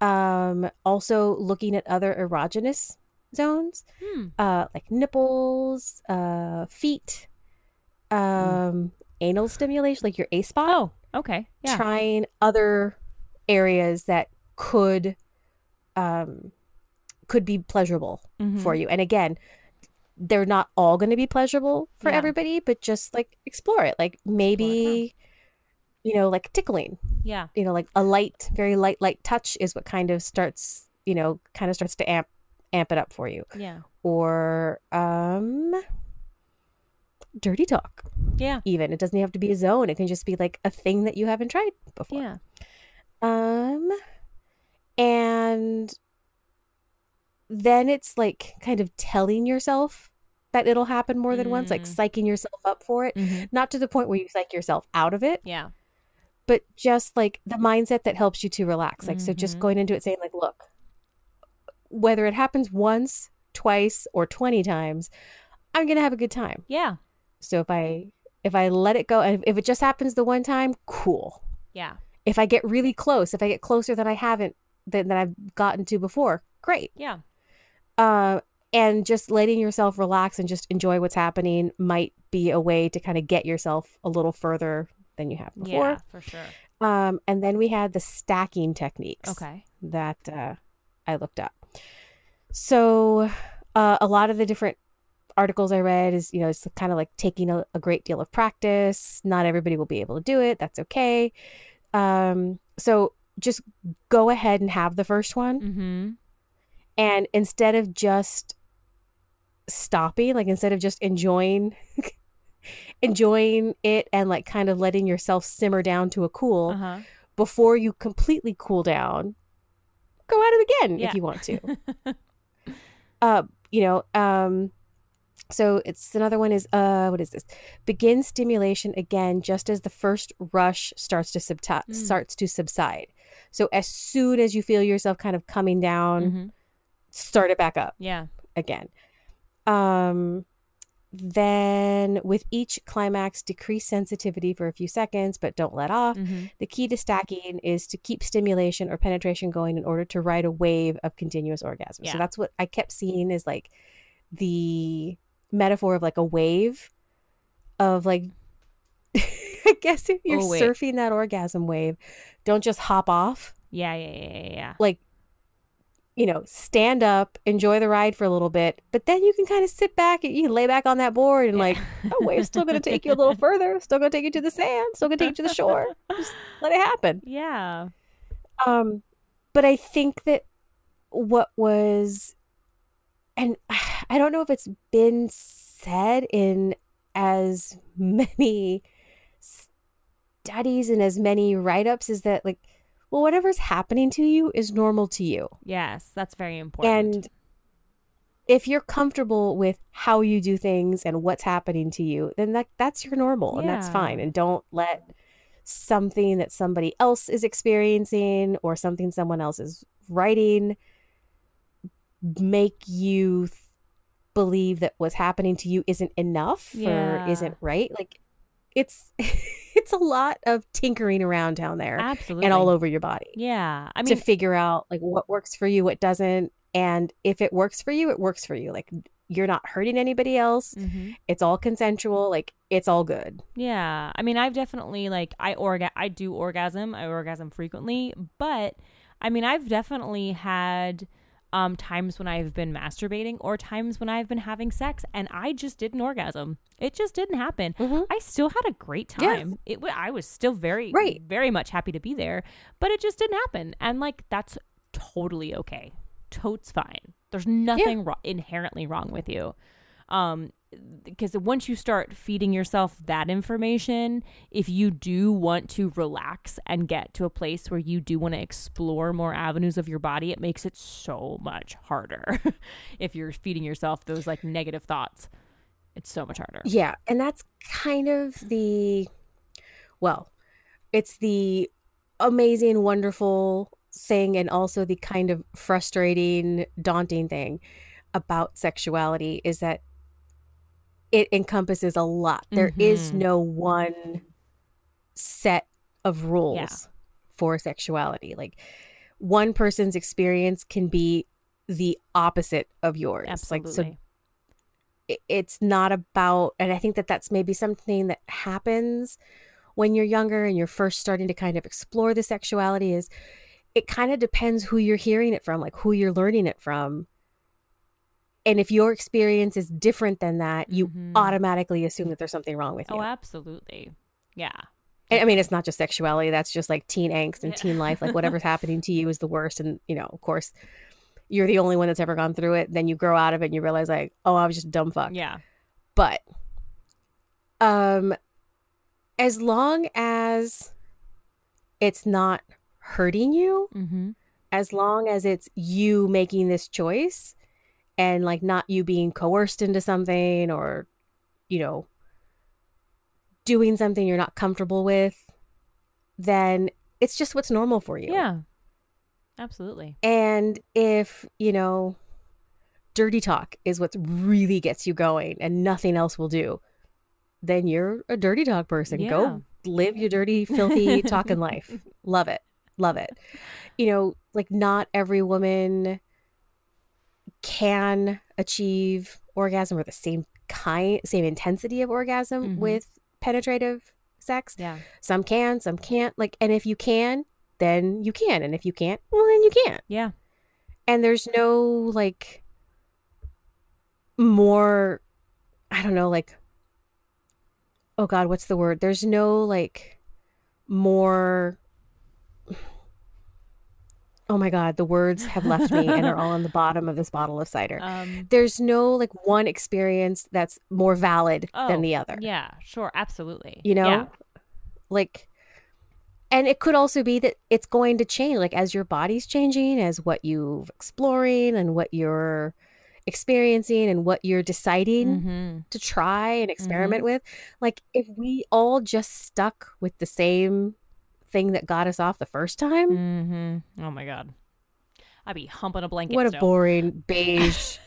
um also looking at other erogenous zones Hmm. uh like nipples uh feet um anal stimulation, like your A spot. Oh, okay. Yeah. trying other areas that could um could be pleasurable Mhm. for you and again they're not all going to be pleasurable for Yeah. everybody but just like explore it like maybe you know like tickling Yeah. you know like a light very light light touch is what kind of starts you know kind of starts to amp amp it up for you Yeah. or um dirty talk Yeah. even it doesn't have to be a zone it can just be like a thing that you haven't tried before Yeah. um, and then it's like kind of telling yourself that it'll happen more than once, like Mm. psyching yourself up for it. Mhm. Not to the point where you psych yourself out of it, Yeah. but just like the mindset that helps you to relax. Like, so just Mhm. going into it saying, like, look, whether it happens once, twice, or 20 times, I'm going to have a good time. Yeah. So if I, if I let it go and if it just happens the one time, cool. Yeah. if I get really close, if I get closer than I haven't than, than I've gotten to before, great. Yeah. Uh, and just letting yourself relax and just enjoy what's happening might be a way to kind of get yourself a little further than you have before. Yeah. For sure. Um, and then we had the stacking techniques Okay. that uh, I looked up. So uh, a lot of the different articles I read is, you know, it's kind of like taking a, a great deal of practice. Not everybody will be able to do it. That's okay. Um, so just go ahead and have the first one. Mm-hmm. And instead of just stopping, like instead of just enjoying enjoying it and like kind of letting yourself simmer down to a cool Uh huh. before you completely cool down, go at it again Yeah. if you want to. uh, you know, um, so it's another one is uh, what is this? Begin stimulation again, just as the first rush starts to subti- Mm. starts to subside. So as soon as you feel yourself kind of coming down, Mhm. start it back up Yeah. again. Um, then with each climax, decrease sensitivity for a few seconds, but don't let off. Mm-hmm. The key to stacking is to keep stimulation or penetration going in order to ride a wave of continuous orgasm. Yeah. So that's what I kept seeing is like the metaphor of like a wave of like I guess if you're Oh, surfing that orgasm wave, don't just hop off. Yeah. Yeah. Yeah. Yeah. yeah. Like you know, stand up, enjoy the ride for a little bit, but then you can kind of sit back and you can lay back on that board and like, oh, wave's still going to take you a little further, still going to take you to the sand, still going to take you to the shore. Just let it happen. Yeah. Um, but I think that what was, and I don't know if it's been said in as many studies and as many write ups, is that like, well, whatever's happening to you is normal to you. Yes. That's very important. And if you're comfortable with how you do things and what's happening to you, then that that's your normal and that's fine. And don't let something that somebody else is experiencing or something someone else is writing make you th- believe that what's happening to you isn't enough Yeah. or isn't right. Like it's it's a lot of tinkering around down there Absolutely. and all over your body Yeah. I mean to figure out like what works for you, what doesn't, and if it works for you, it works for you. Like you're not hurting anybody else. mhm. It's all consensual. Like it's all good. Yeah. I mean, I've definitely like I orga I do orgasm. I orgasm frequently, but I mean, I've definitely had um times when I've been masturbating or times when I've been having sex and I just didn't orgasm. It just didn't happen. Mhm. I still had a great Yeah. time. It wa- I was still very Right. very much happy to be there, but it just didn't happen. And like that's totally okay. Totes fine. There's nothing wro- inherently wrong with you. Um because once you start feeding yourself that information, if you do want to relax and get to a place where you do want to explore more avenues of your body, it makes it so much harder. if you're feeding yourself those like negative thoughts, it's so much harder. Yeah, and that's kind of the well, it's the amazing, wonderful thing, and also the kind of frustrating, daunting thing about sexuality is that it encompasses a lot. There is Mhm. no one set of rules for sexuality. Like one person's experience can be the opposite of yours. Like so Absolutely. it's not about and i think that that's maybe something that happens when you're younger and you're first starting to kind of explore the sexuality is it kind of depends who you're hearing it from like who you're learning it from and if your experience is different than that you Mhm. automatically assume that there's something wrong with you Oh, absolutely. Yeah. And, I mean, it's not just sexuality. That's just like teen angst and teen life. Like whatever's happening to you is the worst. And, you know, of course, you're the only one that's ever gone through it. Then you grow out of it and you realize, like, oh, I was just a dumb fuck. Yeah. But um, as long as it's not hurting you, Mm-hmm. as long as it's you making this choice and like not you being coerced into something or, you know, doing something you're not comfortable with, then it's just what's normal for you. Yeah. Absolutely. And if, you know, dirty talk is what really gets you going and nothing else will do, then you're a dirty talk person. Yeah. Go live your dirty, filthy talking life. Love it. Love it. You know, like not every woman can achieve orgasm or the same kind, same intensity of orgasm Mhm. with penetrative sex. Yeah. Some can, some can't. Like, and if you can, then you can. And if you can't, well, then you can't. Yeah. And there's no like more, I don't know, like, oh God, what's the word? There's no like more. Oh my God, the words have left me and are all on the bottom of this bottle of cider. Um, There's no like one experience that's more valid oh, than the other. Yeah. Sure. Absolutely. you know Yeah. like and it could also be that it's going to change like as your body's changing as what you've exploring and what you're experiencing and what you're deciding Mm-hmm. to try and experiment with like if we all just stuck with the same thing that got us off the first time Mm-hmm. Oh my god. I'd be humping a blanket. what a still. boring beige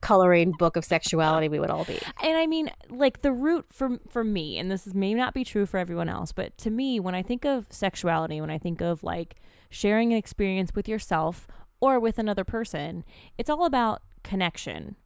coloring book of sexuality we would all be And I mean, like the root for for me, and this is may not be true for everyone else, but to me, when I think of sexuality, when I think of like sharing an experience with yourself or with another person, it's all about connection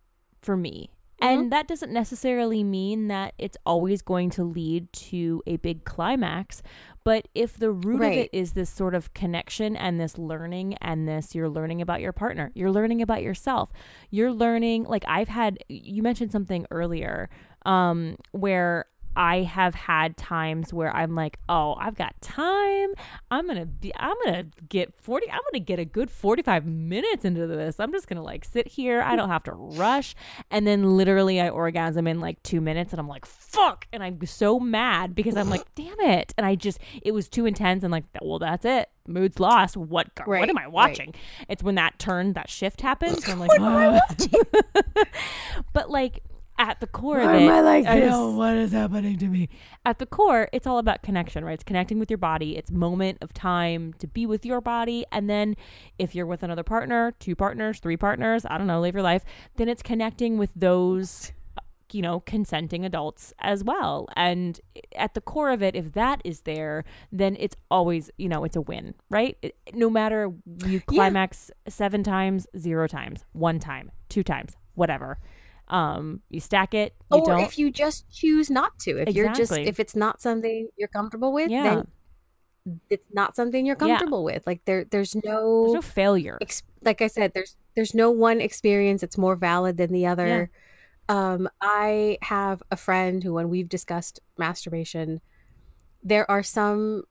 for me. And that doesn't necessarily mean that it's always going to lead to a big climax. But if the root of it is this sort of connection and this learning and this, you're learning about your partner, you're learning about yourself, you're learning, like I've had, you mentioned something earlier um, where I have had times where I'm like, oh, I've got time. I'm gonna be. I'm gonna get forty. I'm gonna get a good forty-five minutes into this. I'm just gonna like sit here. I don't have to rush. And then literally, I orgasm in like two minutes, and I'm like, fuck. And I'm so mad because I'm like, damn it. And I just, it was too intense. And like, well, that's it. Mood's lost. What? What Right, am I right. watching? It's when that turn, that shift happens. I'm like, but like at the core of it, I know, what is happening to me? At the core, it's all about connection, right? It's connecting with your body. It's moment of time to be with your body, and then if you're with another partner, two partners, three partners, I don't know, live your life. Then it's connecting with those. You know, consenting adults as well. And at the core of it, if that is there, then it's always, you know, it's a win, right? It, no matter you climax seven times, zero times, one time, two times, whatever. Um, you stack it, you or don't. if you just choose not to if you're just if it's not something you're comfortable with Yeah. then it's not something you're Yeah. comfortable with like there there's no, There's no failure. ex- like i said there's there's no one experience that's more valid than the other um i have a friend who when we've discussed masturbation there are some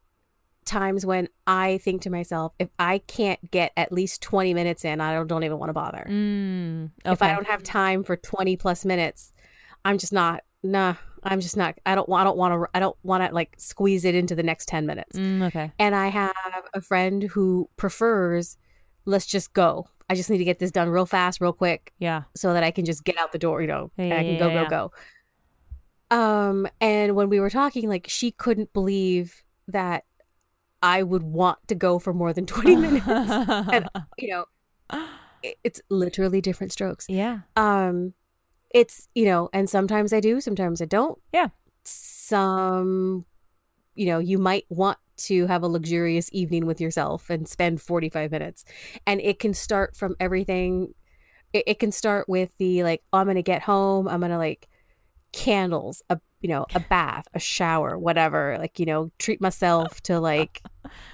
times when i think to myself if i can't get at least 20 minutes in i don't, don't even want to bother Mm, if I don't have time for 20 plus minutes, I'm just not, nah, I'm just not, I don't want, I don't want to, I don't want to like squeeze it into the next 10 minutes. Mm, okay. And I have a friend who prefers, let's just go. I just need to get this done real fast, real quick Yeah. so that I can just get out the door, you know, Yeah, and I can go, yeah, go, go. Um, and when we were talking, like she couldn't believe that I would want to go for more than 20 minutes. and, you know, it- it's literally different strokes yeah. um it's you know and sometimes i do sometimes i don't Yeah. some you know you might want to have a luxurious evening with yourself and spend 45 minutes and it can start from everything it, it can start with the like oh, i'm gonna get home i'm gonna like candles a you know a bath a shower whatever like you know treat myself to like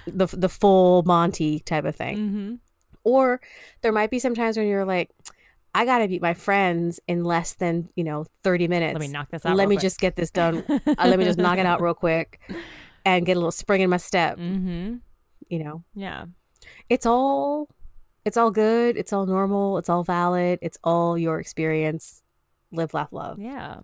the the full monty type of thing Mm-hmm. or there might be some times when you're like i gotta meet my friends in less than you know 30 minutes Let me knock this out. let me just get this done uh, let me just knock it out real quick and get a little spring in my step Mm-hmm. you know Yeah. it's all it's all good it's all normal it's all valid it's all your experience live laugh love Yeah.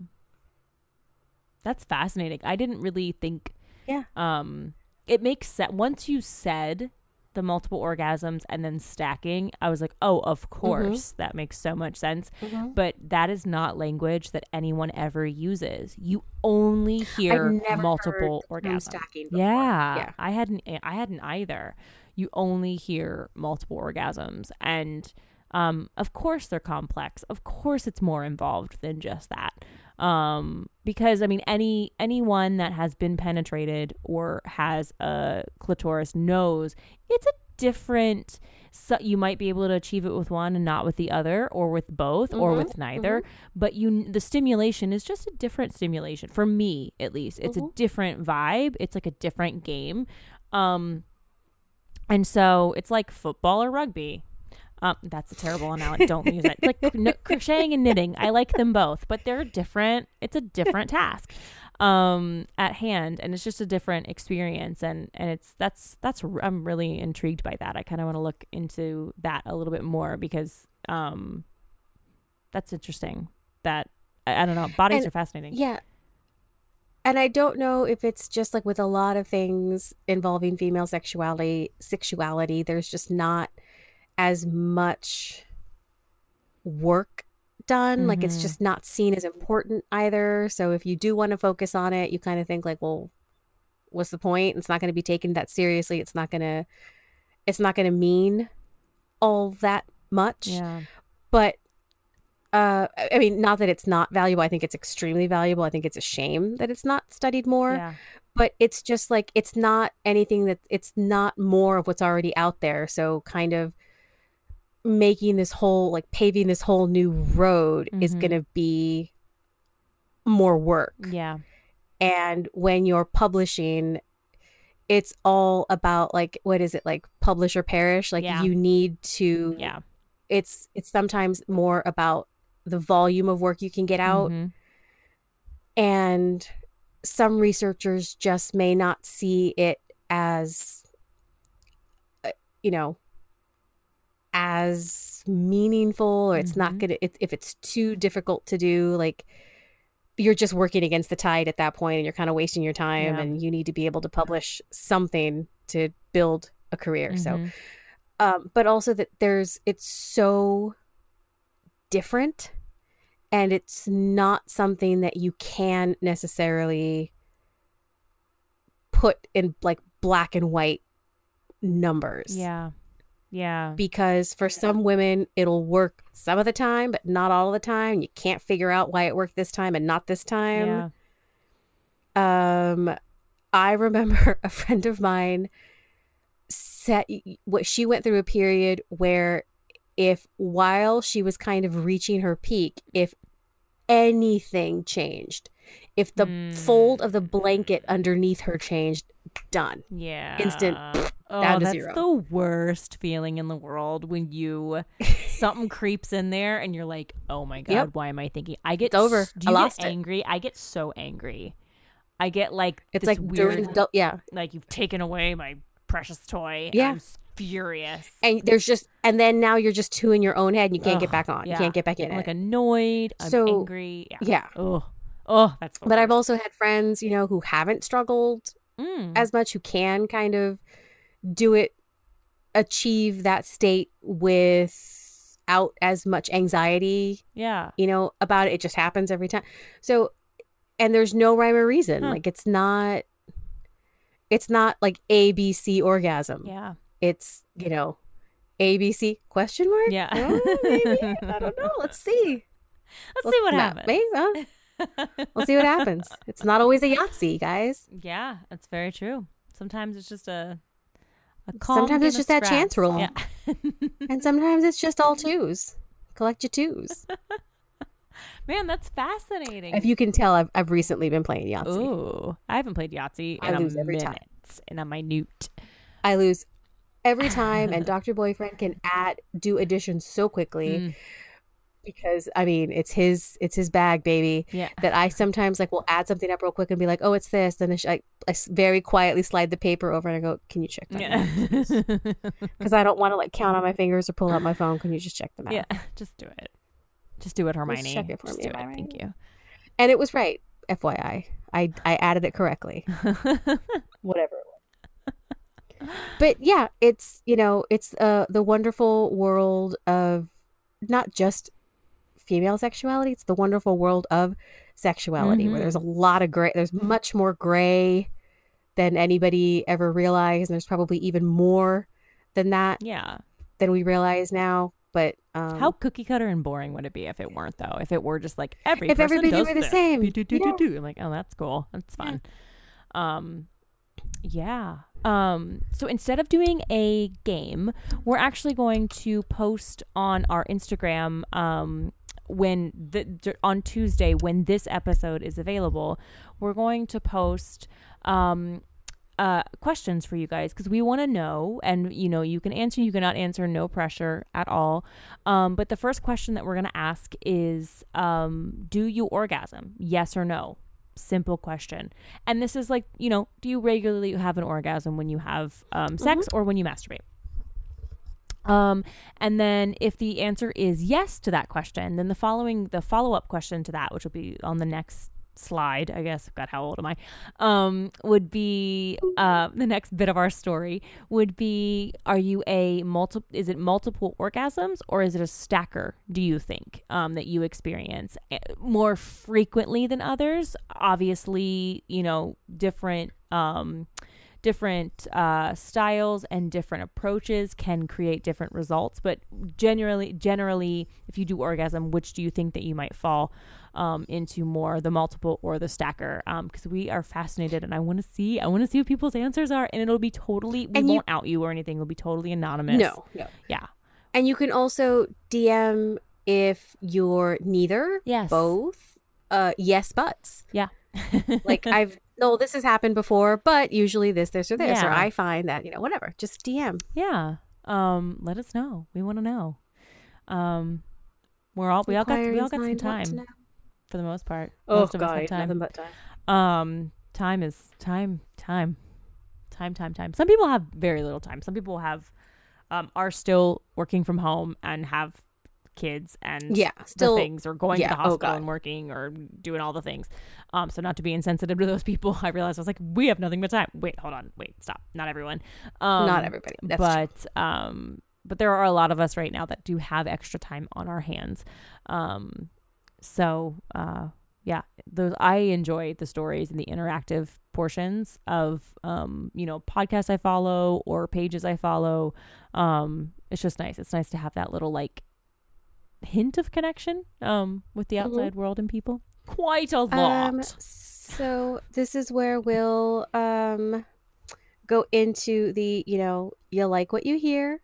That's fascinating. I didn't really think Yeah. um it makes sense once you said the multiple orgasms and then stacking, I was like, "Oh, Mm-hmm. of course. That makes so much sense." But that is not language that anyone ever uses. You only hear multiple heard the term orgasms. Yeah. Yeah. I hadn't I hadn't either. You only hear multiple orgasms and um of course they're complex. Of course it's more involved than just that. Um because I mean any anyone that has been penetrated or has a clitoris knows it's a different so you might be able to achieve it with one and not with the other or with both or Mhm, with neither but you the stimulation is just a different stimulation for me at least. It's a Mhm. different vibe. It's like a different game. Um and so it's like football or rugby um, that's a terrible analogy. Don't use it. It's like crocheting and knitting. I like them both, but they're different. It's a different task um, at hand, and it's just a different experience. And and it's that's that's I'm really intrigued by that. I kind of want to look into that a little bit more because um, that's interesting. That I, I don't know. Bodies And- are fascinating. yeah and i don't know if it's just like with a lot of things involving female sexuality sexuality there's just not as much work done like it's Mhm. just not seen as important either. So if you do want to focus on it you kind of think like well what's the point? It's not going to be taken that seriously. It's not going to it's not going to mean all that much. Yeah. but uh I- i mean not that it's not valuable. I think it's extremely valuable. I think it's a shame that it's not studied more. Yeah. but it's just like it's not anything that it's not more of what's already out there. So kind of making this whole like paving this whole new road is Mhm. going to be more work Yeah. and when you're publishing it's all about like what is it like publish or perish like Yeah. you need to Yeah. it's it's sometimes more about the volume of work you can get out Mhm. and some researchers just may not see it as uh, you know as meaningful or it's not Mhm. gonna it, if it's too difficult to do like you're just working against the tide at that point and you're kind of wasting your time Yeah. and you need to be able to publish something to build a career so Mhm. um, but also that there's it's so different and it's not something that you can necessarily put in like black and white numbers Yeah. Yeah. because for some women it'll work some of the time but not all the time you can't figure out why it worked this time and not this time Yeah. um i remember a friend of mine set what she went through a period where if while she was kind of reaching her peak if anything changed if the Mm. fold of the blanket underneath her changed done Yeah. Instant oh, down to that's zero. the worst feeling in the world when you something creeps in there and you're like, "Oh my god, Yep. why am I thinking?" I get It's over. s- Do I you lost get it. angry? I get so angry. I get like it's this like weird, during yeah like you've taken away my precious toy. Yeah. I'm furious. and there's just and then now you're just two in your own head and you can't get back on yeah. you can't get back in I'm like annoyed. I'm So, angry. Yeah. yeah Oh, oh, that's. But i've also had friends you know who haven't struggled Mm. as much who can kind of do it achieve that state without as much anxiety yeah. you know about it it just happens every time so and there's no rhyme or reason Huh. like it's not it's not like abc orgasm Yeah. it's you know abc question mark Yeah. Oh, maybe. i don't know let's see Let's see what happens. maybe, huh? we'll see what happens it's not always a yahtzee guys Yeah, that's very true. Sometimes it's just a a Sometimes it's just that chance roll. Yeah. and sometimes it's just all twos collect your twos. Man, that's fascinating. if you can tell, I've, I've recently been playing Yahtzee. Ooh, I haven't played Yahtzee I in a lose every minute, time. in a minute. I lose every time, and Doctor Boyfriend can add do additions so quickly Mm, because I mean it's his it's his bag, baby. yeah. That I sometimes like will add something up real quick and be like, oh, it's this. Then I, I s- very quietly slide the paper over and I go, can you check that? Yeah. Because I don't want to like count on my fingers or pull out my phone. Can you just check them out? yeah. Just do it. Just do it, Hermione. check it for Just me, do it. I Thank you. And it was right. FYI, I I added it correctly. whatever it was. But yeah, it's you know, it's uh the wonderful world of not just female sexuality, it's the wonderful world of sexuality where Mhm. there's a lot of gray there's much more gray than anybody ever realized, and there's probably even more than that yeah. than we realize now. But um How cookie cutter and boring would it be if it weren't though? If it were just like every If everybody does were the same, Do, do, do, do, do. I'm like, oh, that's cool. That's fun. Um, yeah. Um, so instead of doing a game, we're actually going to post on our Instagram um, when the d- on Tuesday when this episode is available. We're going to post um, uh, questions for you guys because we want to know, and you know, you can answer, you cannot answer, no pressure at all. Um, but the first question that we're going to ask is, um, do you orgasm? Yes or no? Simple question. And this is like, you know, do you regularly have an orgasm when you have um, sex or when you masturbate? Um, and then if the answer is yes to that question, then the following, the follow up question to that, which will be on the next slide, I guess. God, how old am I? Um, would be uh, the next bit of our story would be: Are you a multi? Is it multiple orgasms or is it a stacker? Do you think um, that you experience eh, more frequently than others? Obviously, you know, different. Um, different uh, styles and different approaches can create different results but generally generally if you do orgasm which do you think that you might fall um, into more the multiple or the stacker because we are fascinated and i want to see i want to see what people's answers are and it'll be totally we And won't out you or anything it'll be totally anonymous no, no. yeah And you can also DM if you're neither, Yes. both, uh, yes, buts. yeah Like I've no, this has happened before, but usually this, this, or this, or I find that you know whatever. Just DM. yeah um let us know we want to know um we're all we all got we all got some Inquiries, mind what to time for the most part Oh most of us have god, time. nothing but time. Um, time is time, time, time, time, time. Some people have very little time. Some people have, um, are still working from home and have kids and Yeah, still. things or going to the oh, hospital God. and working or doing all the things. Um, so not to be insensitive to those people, I realized I was like, we have nothing but time. Wait, hold on, wait, stop. Not everyone. Um, Not everybody. That's true. but um but there are a lot of us right now that do have extra time on our hands um so uh yeah those i enjoy the stories and the interactive portions of um you know podcasts i follow or pages i follow um it's just nice it's nice to have that little like hint of connection um with the Mhm. outside world and people quite a lot Um, so this is where we'll um go into the you know you like what you hear.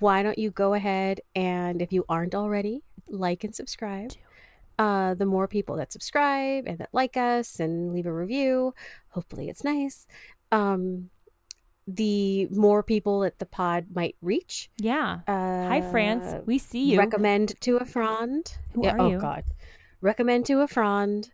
Why don't you go ahead and if you aren't already, like and subscribe. Uh, the more people that subscribe and that like us and leave a review, hopefully it's nice. Um, the more people that the pod might reach. yeah Uh, hi france we see you Recommend to a friend. Who Yeah, are oh you? God. Recommend to a friend.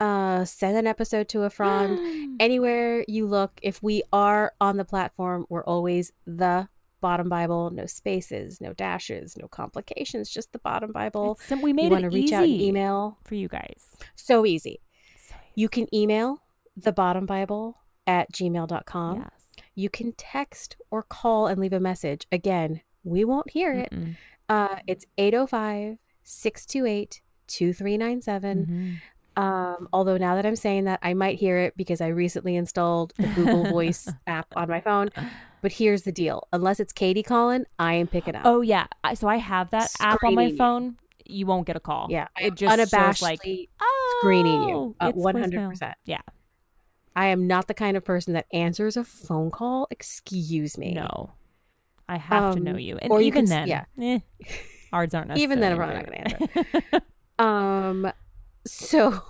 Uh, send an episode to a friend. Anywhere you look, if we are on the platform, we're always the bottom Bible. No spaces, no dashes, no complications. Just the bottom Bible. It's we you made want it to reach easy out email? for you guys So easy. So You can email the bottom Bible at gmail.com. yes. You can text or call and leave a message. Again, we won't hear it. Uh, it's 805 628 2397. Mhm. Um, although now that I'm saying that, I might hear it because I recently installed the Google Voice app on my phone. But here's the deal unless it's Katie calling, I am picking up. Oh yeah, so I have that app on my phone. You won't get a call. yeah. It just unabashedly shows like oh, screening you. Uh, 100%. Yeah, I am not the kind of person that answers a phone call. Excuse me. no, I have to know Um, you, and or you even can then, yeah. eh. Ours aren't Even then, I'm probably not favorite. Um, so,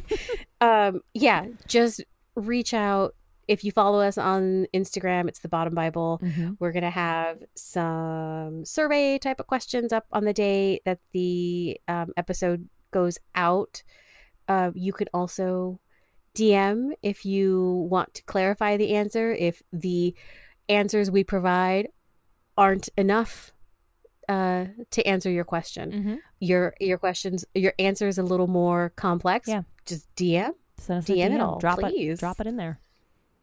um, yeah, just reach out. If you follow us on Instagram, it's the Bottom Bible. Mhm. We're gonna have some survey type of questions up on the day that the um, episode goes out. Uh, you can also DM if you want to clarify the answer. If the answers we provide aren't enough uh, to answer your question, Mhm. your your questions, your answer is a little more complex. Yeah. just DM. Send us a DM it all, drop please. it. Drop it in there.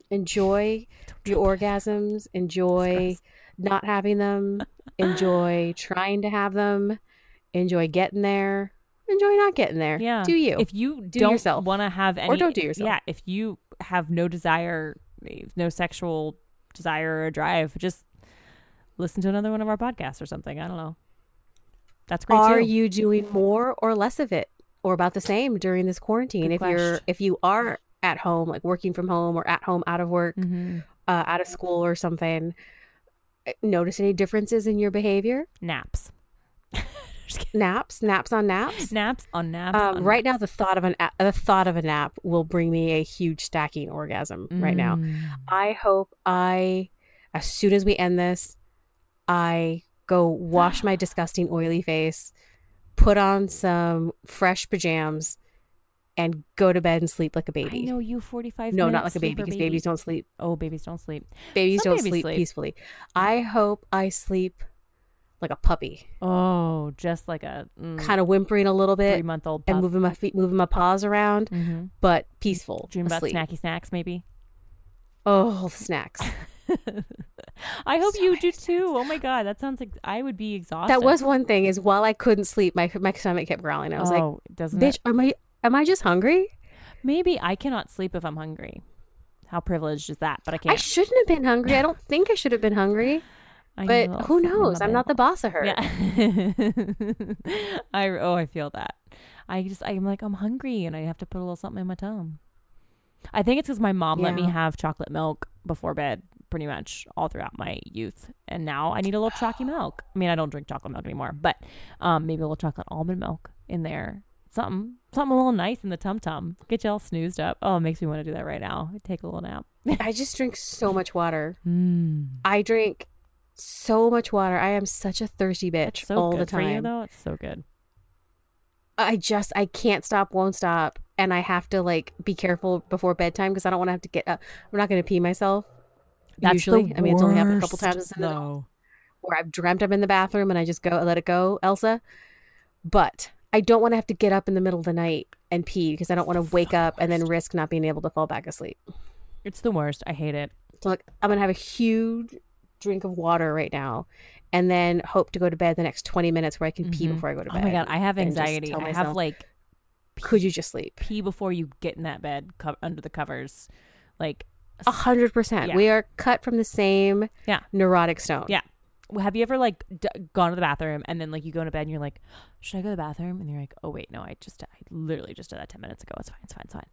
Enjoy your orgasms. Enjoy not having them. Enjoy trying to have them. Enjoy getting there. Enjoy not getting there. Yeah. Do you? If you Do don't yourself. want to have any, or don't do yourself. Yeah. If you have no desire, no sexual desire or drive, just listen to another one of our podcasts or something. I don't know. That's great are too. you doing more or less of it, or about the same during this quarantine? Good if you're if you are at home, like working from home or at home out of work, Mhm. uh, out of school or something, uh, notice any differences in your behavior? Naps. Naps, naps on naps. Naps on naps. Um, on right now, the thought of an a- the thought of a nap will bring me a huge stacking orgasm. Right now, Mm. I hope I, as soon as we end this, I go wash my disgusting oily face, put on some fresh pajamas, and go to bed and sleep like a baby. I know you 45 No, not like a baby because babies don't sleep. Oh, babies don't sleep. Babies Some don't babies sleep, sleep. peacefully. I hope I sleep like a puppy, Oh, just like a mm, kind of whimpering a little bit, three month old and moving my feet, moving my paws around, hmm but peaceful. Dream about snacky snacks, maybe. Oh, snacks. I hope So you do too. Oh my god, that sounds like I would be exhausted. That was one thing. Is while I couldn't sleep, my my stomach kept growling. I was like, oh, doesn't "Bitch, it? am I am I just hungry? Maybe I cannot sleep if I'm hungry. How privileged is that? But I can't. I shouldn't have been hungry. I don't think I should have been hungry, I but know, who knows? I'm not the boss of her. Yeah. I oh I feel that. I just I'm like I'm hungry and I have to put a little something in my tum. I think it's because my mom let me have chocolate milk before bed pretty much all throughout my youth, and now I need a little chalky milk. I mean I don't drink chocolate milk anymore, but um maybe a little chocolate almond milk in there. Something something a little nice in the tum tum. Get you all snoozed up. Oh, it makes me want to do that right now. Take a little nap. I just drink so much water. Mm. I drink so much water. I am such a thirsty bitch so all good the for you time. though. It's so good. I just I can't stop, won't stop, and I have to like be careful before bedtime because I don't want to have to get up. I'm not going to pee myself. That's usually, I mean, it's only happened a couple times in the where I've dreamt I'm in the bathroom and I just go I let it go, Elsa. But I don't want to have to get up in the middle of the night and pee because I don't want to wake up and then risk not being able to fall back asleep. It's the worst. I hate it. So like I'm gonna have a huge drink of water right now, and then hope to go to bed the next 20 minutes where I can pee Mhm. before I go to bed. Oh my god, I have anxiety. I have like Could you just sleep? pee before you get in that bed co- under the covers. Like, A hundred percent. We are cut from the same Yeah. neurotic stone. Yeah. Well, have you ever like d- gone to the bathroom and then like you go to bed and you're like, should I go to the bathroom? And you're like, oh wait, no, I just I literally just did that ten minutes ago. It's fine, it's fine, it's fine.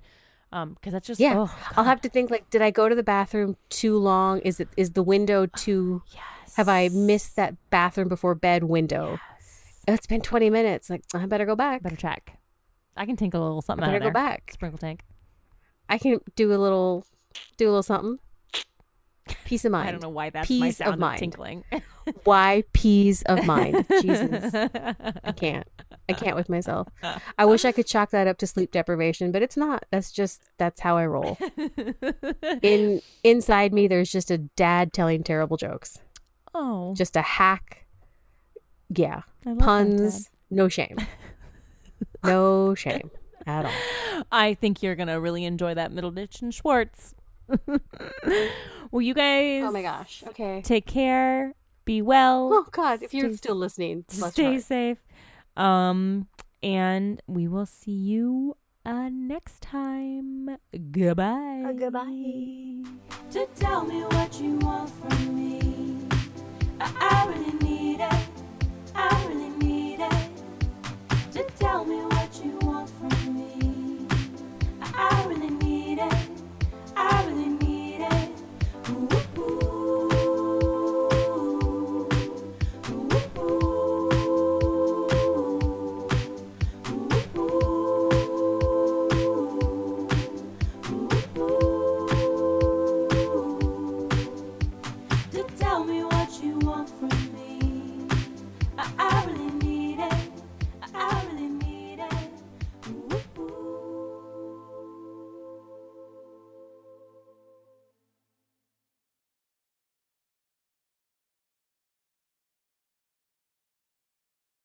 Um, because that's just Yeah. oh, I'll have to think like, did I go to the bathroom too long? Is it is the window too? yes. Have I missed that bathroom before bed window? Yes. It's been 20 minutes. Like I better go back. Better check. I can tinkle a little I something out better go back. Sprinkle tank. I can do a little, do a little something. Peace of mind. I don't know why that's my Peace of sound of, mind. tinkling. Why peace of mind? Jesus, I can't. I can't with myself. I wish I could chalk that up to sleep deprivation, but it's not. That's just that's how I roll. In inside me, there's just a dad telling terrible jokes. oh, Just a hack. Yeah, I love that, puns. No shame. No shame at all. I think you're gonna really enjoy that Middleditch and Schwartz. well, you guys. Oh my gosh. Okay. Take care. Be well. Oh God, if you're Stay- still listening, stay your heart. safe. Um, and we will see you uh, next time. Goodbye. Uh, goodbye. To tell me what you want from me, I, really need it. I really need it. To tell me what you want from me, I really need it. I really